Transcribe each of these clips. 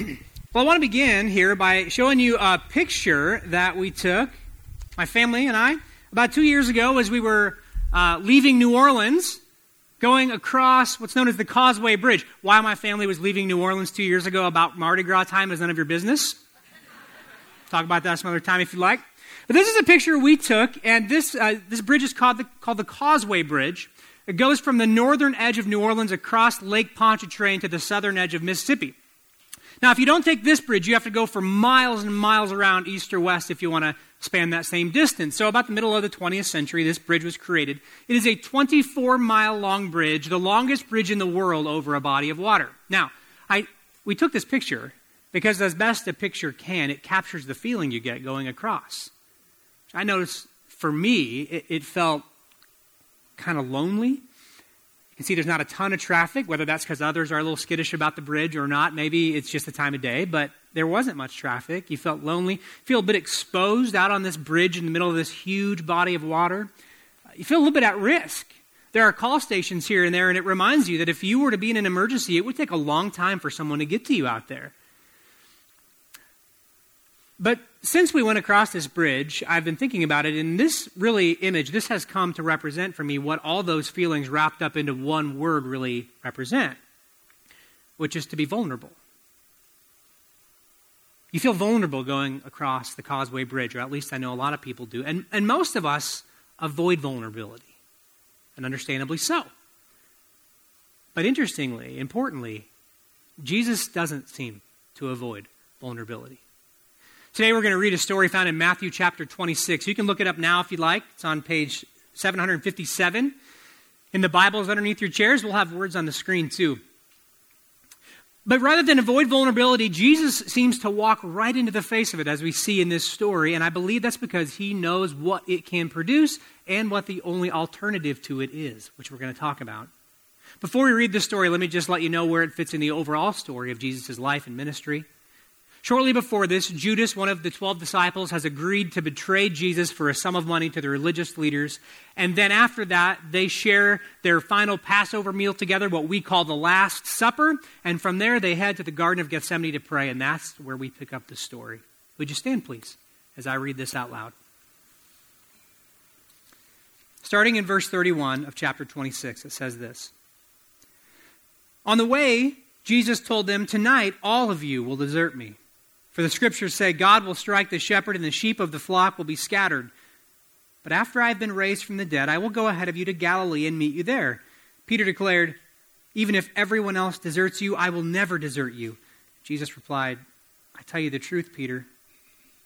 Well, I want to begin here by showing you a picture that we took, my family and I, about two years ago as we were uh, leaving New Orleans, going across what's known as the Causeway Bridge. Why my family was leaving New Orleans two years ago about Mardi Gras time is none of your business. Talk about that some other time if you like. But this is a picture we took, and this, uh, this bridge is called the, called the Causeway Bridge. It goes from the northern edge of New Orleans across Lake Pontchartrain to the southern edge of Mississippi. Now, if you don't take this bridge, you have to go for miles and miles around east or west if you want to span that same distance. So, about the middle of the 20th century, this bridge was created. It is a 24 mile long bridge, the longest bridge in the world over a body of water. Now, I, we took this picture because, as best a picture can, it captures the feeling you get going across. I noticed for me, it, it felt kind of lonely can see there's not a ton of traffic, whether that's because others are a little skittish about the bridge or not. Maybe it's just the time of day, but there wasn't much traffic. You felt lonely. You feel a bit exposed out on this bridge in the middle of this huge body of water. You feel a little bit at risk. There are call stations here and there, and it reminds you that if you were to be in an emergency, it would take a long time for someone to get to you out there. But since we went across this bridge, I've been thinking about it, and this really image, this has come to represent for me what all those feelings wrapped up into one word really represent, which is to be vulnerable. You feel vulnerable going across the Causeway Bridge, or at least I know a lot of people do. And, and most of us avoid vulnerability, and understandably so. But interestingly, importantly, Jesus doesn't seem to avoid vulnerability. Today we're going to read a story found in Matthew chapter 26. You can look it up now if you'd like. It's on page 757. In the Bibles underneath your chairs, we'll have words on the screen too. But rather than avoid vulnerability, Jesus seems to walk right into the face of it as we see in this story, and I believe that's because he knows what it can produce and what the only alternative to it is, which we're going to talk about. Before we read this story, let me just let you know where it fits in the overall story of Jesus' life and ministry. Shortly before this, Judas, one of the 12 disciples, has agreed to betray Jesus for a sum of money to the religious leaders. And then after that, they share their final Passover meal together, what we call the Last Supper. And from there, they head to the Garden of Gethsemane to pray. And that's where we pick up the story. Would you stand, please, as I read this out loud? Starting in verse 31 of chapter 26, it says this On the way, Jesus told them, Tonight, all of you will desert me. For the scriptures say, God will strike the shepherd, and the sheep of the flock will be scattered. But after I have been raised from the dead, I will go ahead of you to Galilee and meet you there. Peter declared, Even if everyone else deserts you, I will never desert you. Jesus replied, I tell you the truth, Peter.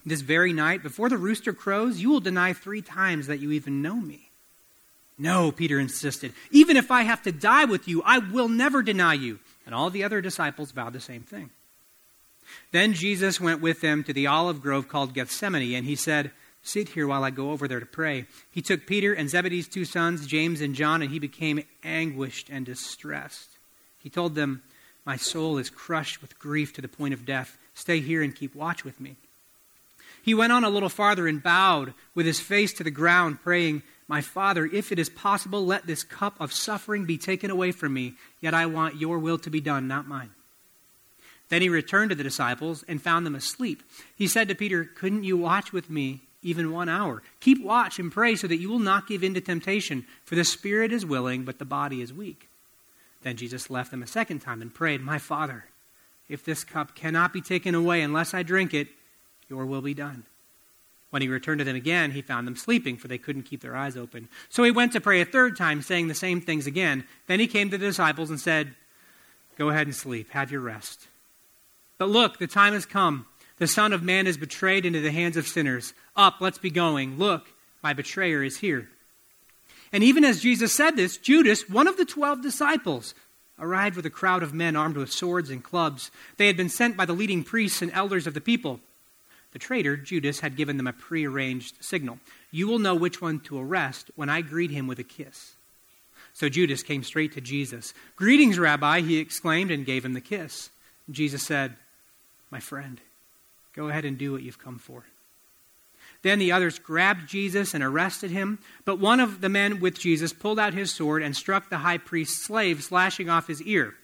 This very night, before the rooster crows, you will deny three times that you even know me. No, Peter insisted. Even if I have to die with you, I will never deny you. And all the other disciples vowed the same thing. Then Jesus went with them to the olive grove called Gethsemane, and he said, Sit here while I go over there to pray. He took Peter and Zebedee's two sons, James and John, and he became anguished and distressed. He told them, My soul is crushed with grief to the point of death. Stay here and keep watch with me. He went on a little farther and bowed with his face to the ground, praying, My Father, if it is possible, let this cup of suffering be taken away from me, yet I want your will to be done, not mine. Then he returned to the disciples and found them asleep. He said to Peter, Couldn't you watch with me even one hour? Keep watch and pray so that you will not give in to temptation, for the spirit is willing, but the body is weak. Then Jesus left them a second time and prayed, My Father, if this cup cannot be taken away unless I drink it, your will be done. When he returned to them again, he found them sleeping, for they couldn't keep their eyes open. So he went to pray a third time, saying the same things again. Then he came to the disciples and said, Go ahead and sleep. Have your rest. But look, the time has come. The Son of Man is betrayed into the hands of sinners. Up, let's be going. Look, my betrayer is here. And even as Jesus said this, Judas, one of the twelve disciples, arrived with a crowd of men armed with swords and clubs. They had been sent by the leading priests and elders of the people. The traitor, Judas, had given them a prearranged signal. You will know which one to arrest when I greet him with a kiss. So Judas came straight to Jesus. Greetings, Rabbi, he exclaimed, and gave him the kiss. Jesus said, my friend. Go ahead and do what you've come for. Then the others grabbed Jesus and arrested him. But one of the men with Jesus pulled out his sword and struck the high priest's slave, slashing off his ear.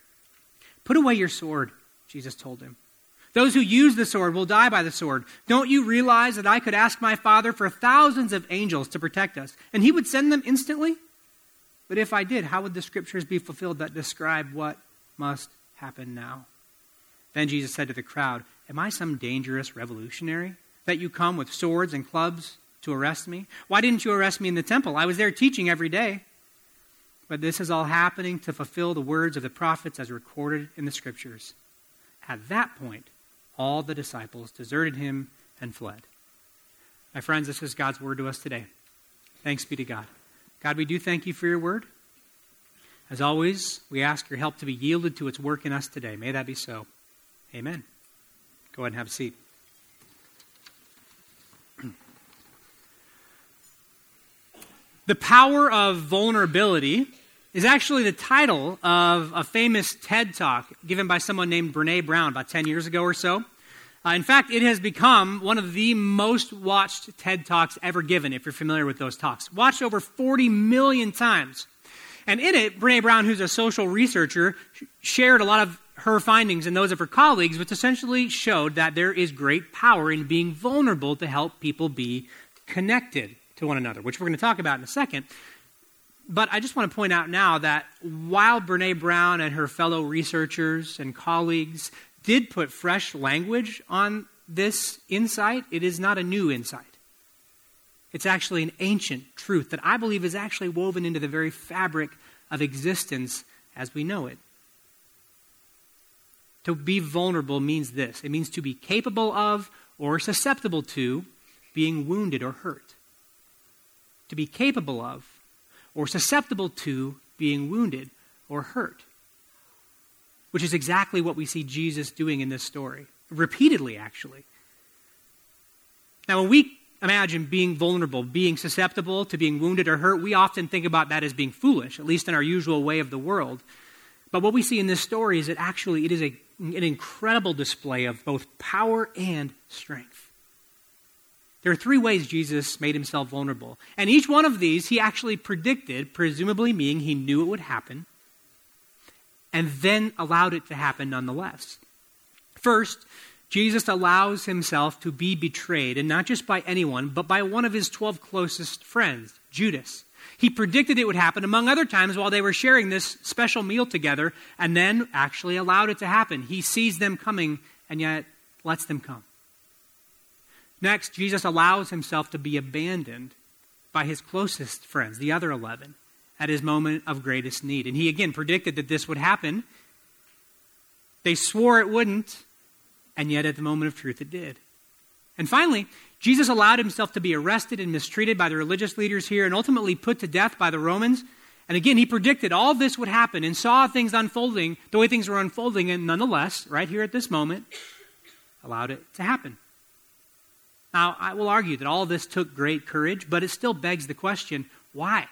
Put away your sword, Jesus told him. Those who use the sword will die by the sword. Don't you realize that I could ask my Father for thousands of angels to protect us, and he would send them instantly? But if I did, how would the scriptures be fulfilled that describe what must happen now? Then Jesus said to the crowd, Am I some dangerous revolutionary that you come with swords and clubs to arrest me? Why didn't you arrest me in the temple? I was there teaching every day. But this is all happening to fulfill the words of the prophets as recorded in the scriptures. At that point, all the disciples deserted him and fled. My friends, this is God's word to us today. Thanks be to God. God, we do thank you for your word. As always, we ask your help to be yielded to its work in us today. May that be so. Amen. Go ahead and have a seat. the power of vulnerability is actually the title of a famous TED talk given by someone named Brene Brown about 10 years ago or so. Uh, in fact, it has become one of the most watched TED Talks ever given, if you're familiar with those talks. Watched over 40 million times. And in it, Brene Brown, who's a social researcher, shared a lot of her findings and those of her colleagues, which essentially showed that there is great power in being vulnerable to help people be connected to one another, which we're going to talk about in a second. But I just want to point out now that while Brene Brown and her fellow researchers and colleagues did put fresh language on this insight, it is not a new insight. It's actually an ancient truth that I believe is actually woven into the very fabric of existence as we know it. To be vulnerable means this it means to be capable of or susceptible to being wounded or hurt. To be capable of or susceptible to being wounded or hurt which is exactly what we see Jesus doing in this story, repeatedly, actually. Now, when we imagine being vulnerable, being susceptible to being wounded or hurt, we often think about that as being foolish, at least in our usual way of the world. But what we see in this story is that actually it is a, an incredible display of both power and strength. There are three ways Jesus made himself vulnerable. And each one of these he actually predicted, presumably meaning he knew it would happen and then allowed it to happen nonetheless. First, Jesus allows himself to be betrayed, and not just by anyone, but by one of his 12 closest friends, Judas. He predicted it would happen, among other times, while they were sharing this special meal together, and then actually allowed it to happen. He sees them coming and yet lets them come. Next, Jesus allows himself to be abandoned by his closest friends, the other 11 at his moment of greatest need. And he again predicted that this would happen. They swore it wouldn't, and yet at the moment of truth it did. And finally, Jesus allowed himself to be arrested and mistreated by the religious leaders here and ultimately put to death by the Romans. And again, he predicted all this would happen and saw things unfolding the way things were unfolding, and nonetheless, right here at this moment, allowed it to happen. Now, I will argue that all this took great courage, but it still begs the question why?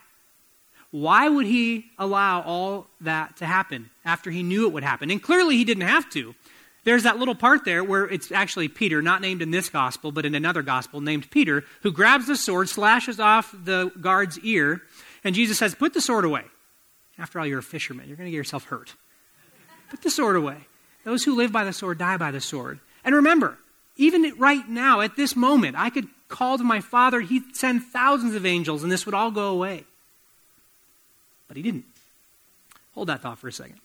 Why would he allow all that to happen after he knew it would happen? And clearly he didn't have to. There's that little part there where it's actually Peter, not named in this gospel, but in another gospel, named Peter, who grabs the sword, slashes off the guard's ear, and Jesus says, Put the sword away. After all, you're a fisherman. You're going to get yourself hurt. Put the sword away. Those who live by the sword die by the sword. And remember, even right now, at this moment, I could call to my Father, He'd send thousands of angels, and this would all go away but he didn't. Hold that thought for a second.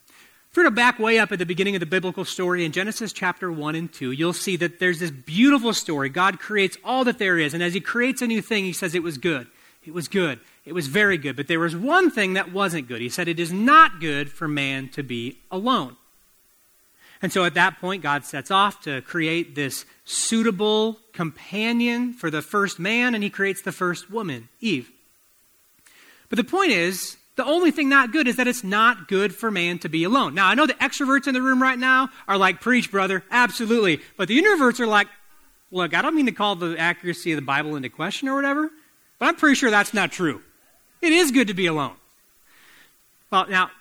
If we were to back way up at the beginning of the biblical story in Genesis chapter 1 and 2, you'll see that there's this beautiful story. God creates all that there is, and as he creates a new thing, he says it was good. It was good. It was very good. But there was one thing that wasn't good. He said, It is not good for man to be alone. And so at that point, God sets off to create this suitable companion for the first man, and he creates the first woman, Eve. But the point is, the only thing not good is that it's not good for man to be alone. Now, I know the extroverts in the room right now are like, preach, brother. Absolutely. But the introverts are like, look, I don't mean to call the accuracy of the Bible into question or whatever, but I'm pretty sure that's not true. It is good to be alone. Well, now,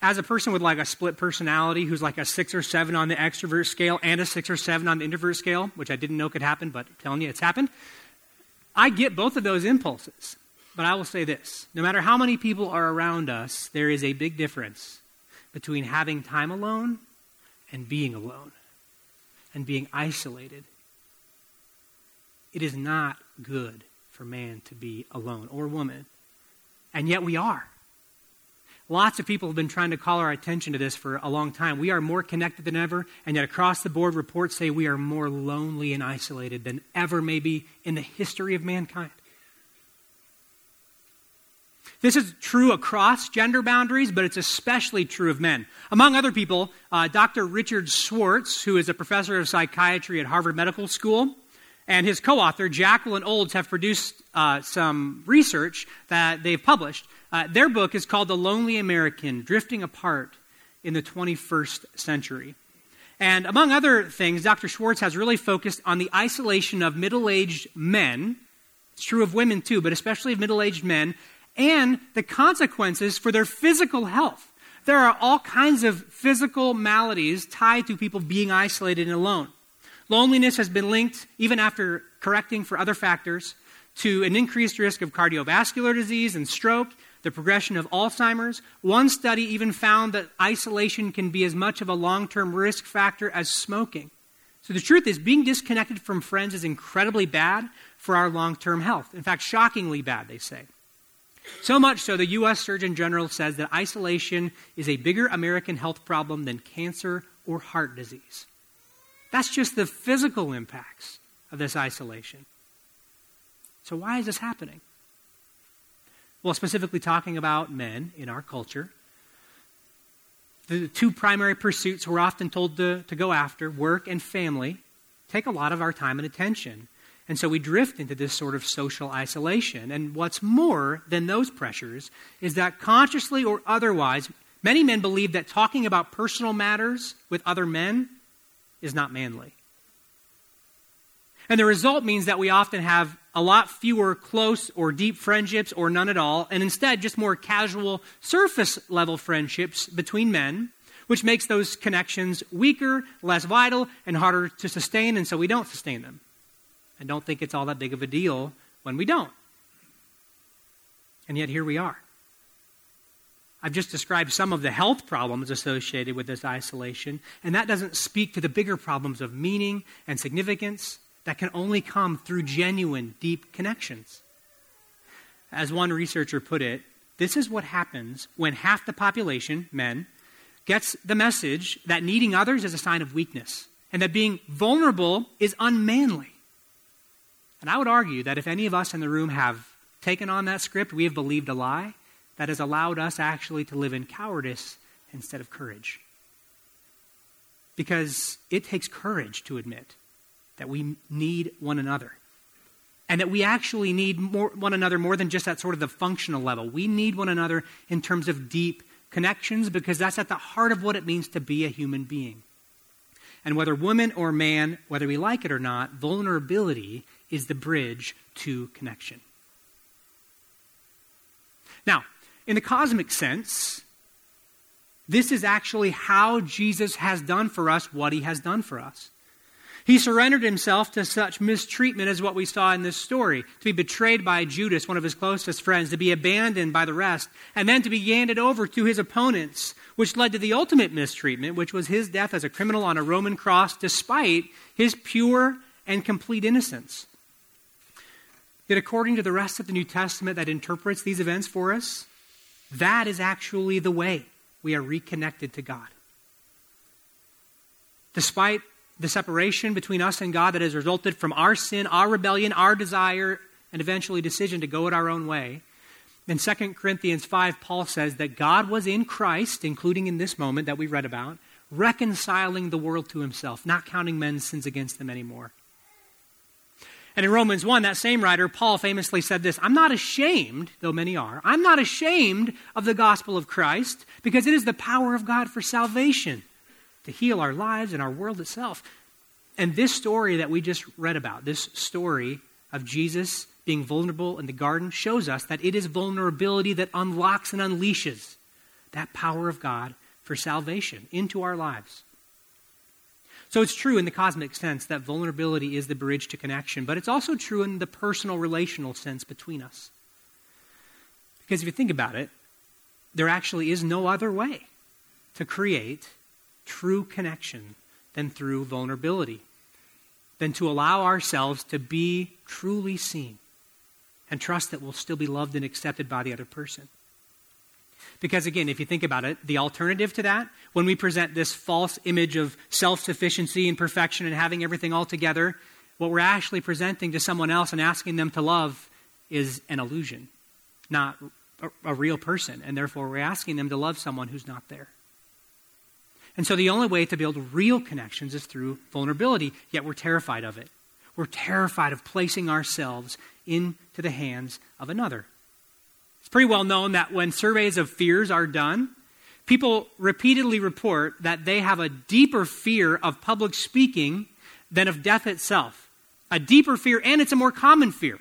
as a person with like a split personality who's like a six or seven on the extrovert scale and a six or seven on the introvert scale, which I didn't know could happen, but I'm telling you it's happened, I get both of those impulses. But I will say this no matter how many people are around us, there is a big difference between having time alone and being alone. and being isolated. It is not good for man to be alone or woman. And yet we are. Lots of people have been trying to call our attention to this for a long time. We are more connected than ever, and yet across the board, reports say we are more lonely and isolated than ever, maybe in the history of mankind. This is true across gender boundaries, but it's especially true of men. Among other people, uh, Dr. Richard Schwartz, who is a professor of psychiatry at Harvard Medical School, and his co author, Jacqueline Olds, have produced uh, some research that they've published. Uh, their book is called The Lonely American Drifting Apart in the 21st Century. And among other things, Dr. Schwartz has really focused on the isolation of middle aged men. It's true of women too, but especially of middle aged men, and the consequences for their physical health. There are all kinds of physical maladies tied to people being isolated and alone. Loneliness has been linked, even after correcting for other factors, to an increased risk of cardiovascular disease and stroke, the progression of Alzheimer's. One study even found that isolation can be as much of a long term risk factor as smoking. So the truth is, being disconnected from friends is incredibly bad for our long term health. In fact, shockingly bad, they say. So much so, the U.S. Surgeon General says that isolation is a bigger American health problem than cancer or heart disease. That's just the physical impacts of this isolation. So, why is this happening? Well, specifically talking about men in our culture, the two primary pursuits we're often told to, to go after, work and family, take a lot of our time and attention. And so we drift into this sort of social isolation. And what's more than those pressures is that consciously or otherwise, many men believe that talking about personal matters with other men is not manly. And the result means that we often have a lot fewer close or deep friendships or none at all, and instead just more casual surface level friendships between men, which makes those connections weaker, less vital, and harder to sustain, and so we don't sustain them. And don't think it's all that big of a deal when we don't. And yet here we are. I've just described some of the health problems associated with this isolation, and that doesn't speak to the bigger problems of meaning and significance that can only come through genuine, deep connections. As one researcher put it, this is what happens when half the population, men, gets the message that needing others is a sign of weakness and that being vulnerable is unmanly. And I would argue that if any of us in the room have taken on that script, we have believed a lie that has allowed us actually to live in cowardice instead of courage. Because it takes courage to admit that we need one another. And that we actually need more, one another more than just at sort of the functional level. We need one another in terms of deep connections because that's at the heart of what it means to be a human being. And whether woman or man, whether we like it or not, vulnerability is the bridge to connection. Now, in the cosmic sense, this is actually how Jesus has done for us what he has done for us. He surrendered himself to such mistreatment as what we saw in this story to be betrayed by Judas, one of his closest friends, to be abandoned by the rest, and then to be handed over to his opponents, which led to the ultimate mistreatment, which was his death as a criminal on a Roman cross, despite his pure and complete innocence. Yet, according to the rest of the New Testament that interprets these events for us, that is actually the way we are reconnected to God. Despite the separation between us and God that has resulted from our sin, our rebellion, our desire, and eventually decision to go it our own way. In 2 Corinthians 5, Paul says that God was in Christ, including in this moment that we read about, reconciling the world to himself, not counting men's sins against them anymore. And in Romans 1, that same writer, Paul, famously said this I'm not ashamed, though many are, I'm not ashamed of the gospel of Christ because it is the power of God for salvation to heal our lives and our world itself. And this story that we just read about, this story of Jesus being vulnerable in the garden, shows us that it is vulnerability that unlocks and unleashes that power of God for salvation into our lives. So it's true in the cosmic sense that vulnerability is the bridge to connection, but it's also true in the personal relational sense between us. Because if you think about it, there actually is no other way to create true connection than through vulnerability, than to allow ourselves to be truly seen and trust that we'll still be loved and accepted by the other person. Because again, if you think about it, the alternative to that, when we present this false image of self sufficiency and perfection and having everything all together, what we're actually presenting to someone else and asking them to love is an illusion, not a, a real person. And therefore, we're asking them to love someone who's not there. And so the only way to build real connections is through vulnerability, yet we're terrified of it. We're terrified of placing ourselves into the hands of another. Pretty well known that when surveys of fears are done, people repeatedly report that they have a deeper fear of public speaking than of death itself. A deeper fear, and it's a more common fear.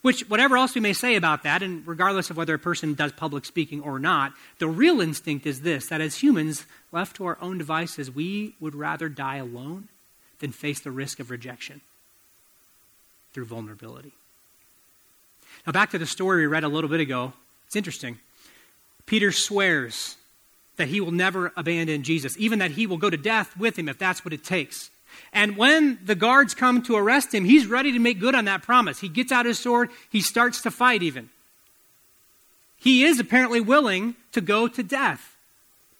Which, whatever else we may say about that, and regardless of whether a person does public speaking or not, the real instinct is this that as humans, left to our own devices, we would rather die alone than face the risk of rejection through vulnerability. Now, back to the story we read a little bit ago. It's interesting. Peter swears that he will never abandon Jesus, even that he will go to death with him if that's what it takes. And when the guards come to arrest him, he's ready to make good on that promise. He gets out his sword, he starts to fight even. He is apparently willing to go to death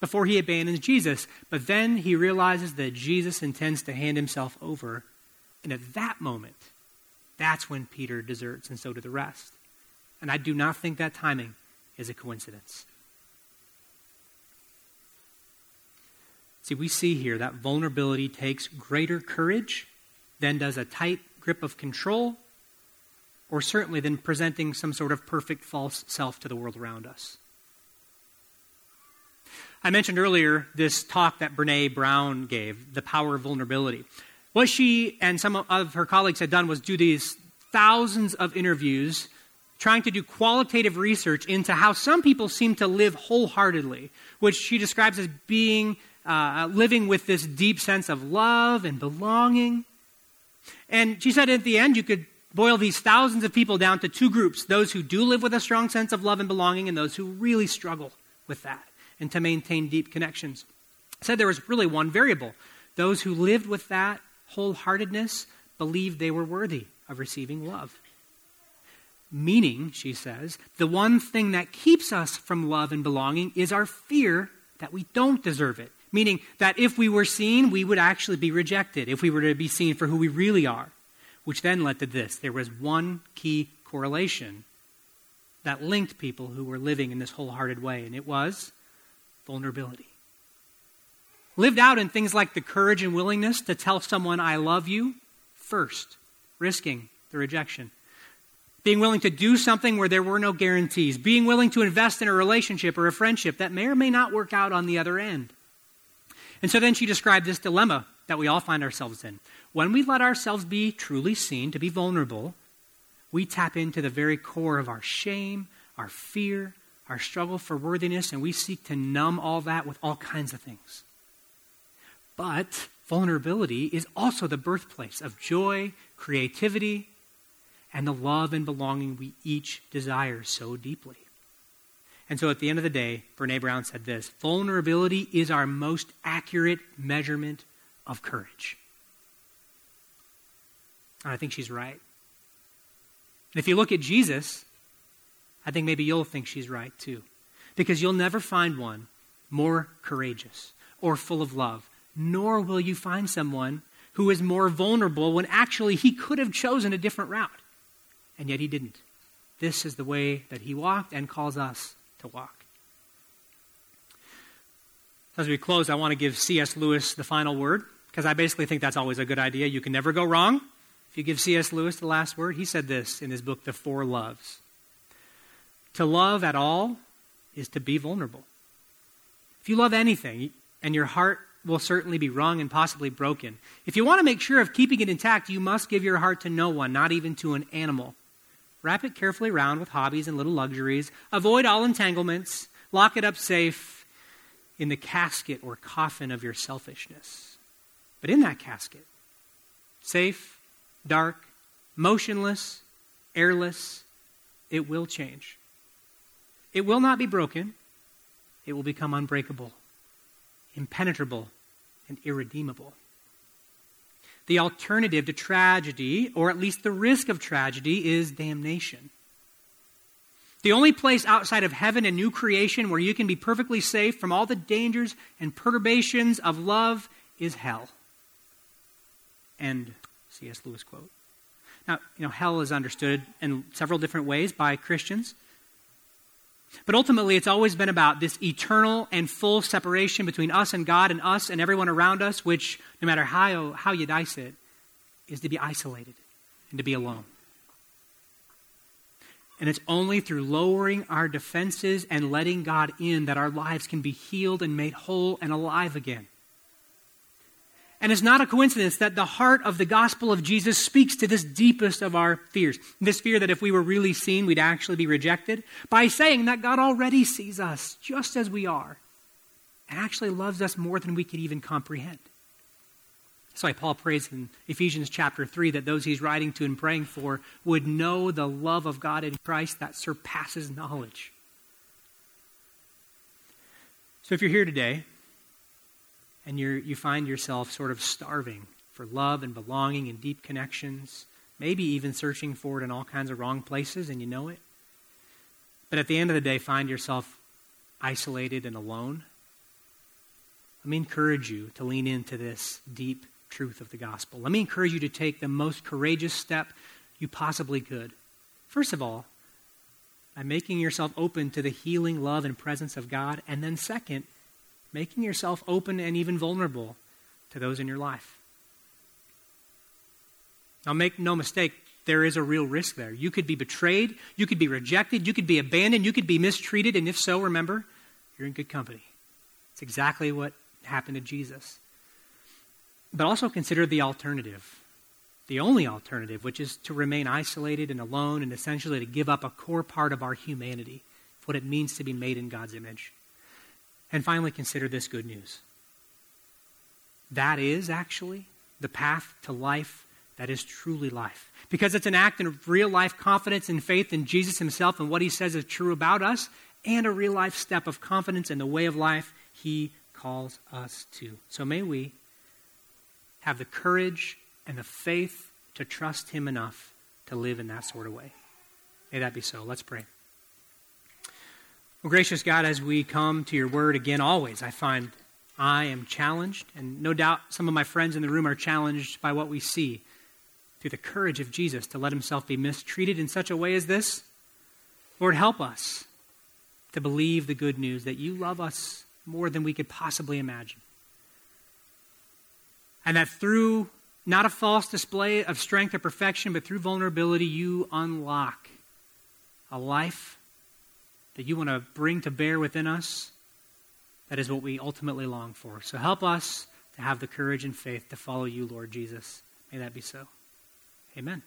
before he abandons Jesus. But then he realizes that Jesus intends to hand himself over. And at that moment, that's when Peter deserts, and so do the rest. And I do not think that timing is a coincidence. See, we see here that vulnerability takes greater courage than does a tight grip of control, or certainly than presenting some sort of perfect false self to the world around us. I mentioned earlier this talk that Brene Brown gave, The Power of Vulnerability. What she and some of her colleagues had done was do these thousands of interviews trying to do qualitative research into how some people seem to live wholeheartedly, which she describes as being uh, living with this deep sense of love and belonging. And she said at the end, you could boil these thousands of people down to two groups those who do live with a strong sense of love and belonging, and those who really struggle with that and to maintain deep connections. Said there was really one variable. Those who lived with that wholeheartedness believed they were worthy of receiving love. Meaning, she says, the one thing that keeps us from love and belonging is our fear that we don't deserve it meaning that if we were seen, we would actually be rejected if we were to be seen for who we really are. Which then led to this there was one key correlation that linked people who were living in this wholehearted way, and it was vulnerability. Lived out in things like the courage and willingness to tell someone, I love you, first, risking the rejection. Being willing to do something where there were no guarantees. Being willing to invest in a relationship or a friendship that may or may not work out on the other end. And so then she described this dilemma that we all find ourselves in. When we let ourselves be truly seen, to be vulnerable, we tap into the very core of our shame, our fear, our struggle for worthiness, and we seek to numb all that with all kinds of things. But vulnerability is also the birthplace of joy, creativity, and the love and belonging we each desire so deeply. And so at the end of the day, Brene Brown said this vulnerability is our most accurate measurement of courage. And I think she's right. And if you look at Jesus, I think maybe you'll think she's right too. Because you'll never find one more courageous or full of love, nor will you find someone who is more vulnerable when actually he could have chosen a different route. And yet he didn't. This is the way that he walked and calls us to walk. As we close, I want to give C.S. Lewis the final word because I basically think that's always a good idea. You can never go wrong if you give C.S. Lewis the last word. He said this in his book, The Four Loves To love at all is to be vulnerable. If you love anything, and your heart will certainly be wrung and possibly broken, if you want to make sure of keeping it intact, you must give your heart to no one, not even to an animal. Wrap it carefully around with hobbies and little luxuries. Avoid all entanglements. Lock it up safe in the casket or coffin of your selfishness. But in that casket, safe, dark, motionless, airless, it will change. It will not be broken. It will become unbreakable, impenetrable, and irredeemable. The alternative to tragedy, or at least the risk of tragedy, is damnation. The only place outside of heaven and new creation where you can be perfectly safe from all the dangers and perturbations of love is hell. End C.S. Lewis quote. Now, you know, hell is understood in several different ways by Christians. But ultimately, it's always been about this eternal and full separation between us and God and us and everyone around us, which, no matter how, how you dice it, is to be isolated and to be alone. And it's only through lowering our defenses and letting God in that our lives can be healed and made whole and alive again. And it's not a coincidence that the heart of the gospel of Jesus speaks to this deepest of our fears. This fear that if we were really seen, we'd actually be rejected, by saying that God already sees us just as we are and actually loves us more than we could even comprehend. That's why Paul prays in Ephesians chapter 3 that those he's writing to and praying for would know the love of God in Christ that surpasses knowledge. So if you're here today and you you find yourself sort of starving for love and belonging and deep connections, maybe even searching for it in all kinds of wrong places and you know it. But at the end of the day, find yourself isolated and alone. Let me encourage you to lean into this deep truth of the gospel. Let me encourage you to take the most courageous step you possibly could. First of all, by making yourself open to the healing love and presence of God. And then, second, making yourself open and even vulnerable to those in your life. Now, make no mistake, there is a real risk there. You could be betrayed, you could be rejected, you could be abandoned, you could be mistreated, and if so, remember, you're in good company. It's exactly what happened to Jesus. But also consider the alternative, the only alternative, which is to remain isolated and alone and essentially to give up a core part of our humanity, what it means to be made in God's image. And finally, consider this good news. That is actually the path to life that is truly life. Because it's an act of real life confidence and faith in Jesus himself and what he says is true about us, and a real life step of confidence in the way of life he calls us to. So may we have the courage and the faith to trust him enough to live in that sort of way. May that be so. Let's pray. Well, gracious God, as we come to your word again, always I find I am challenged, and no doubt some of my friends in the room are challenged by what we see through the courage of Jesus to let himself be mistreated in such a way as this. Lord, help us to believe the good news that you love us more than we could possibly imagine. And that through not a false display of strength or perfection, but through vulnerability, you unlock a life that you want to bring to bear within us, that is what we ultimately long for. So help us to have the courage and faith to follow you, Lord Jesus. May that be so. Amen.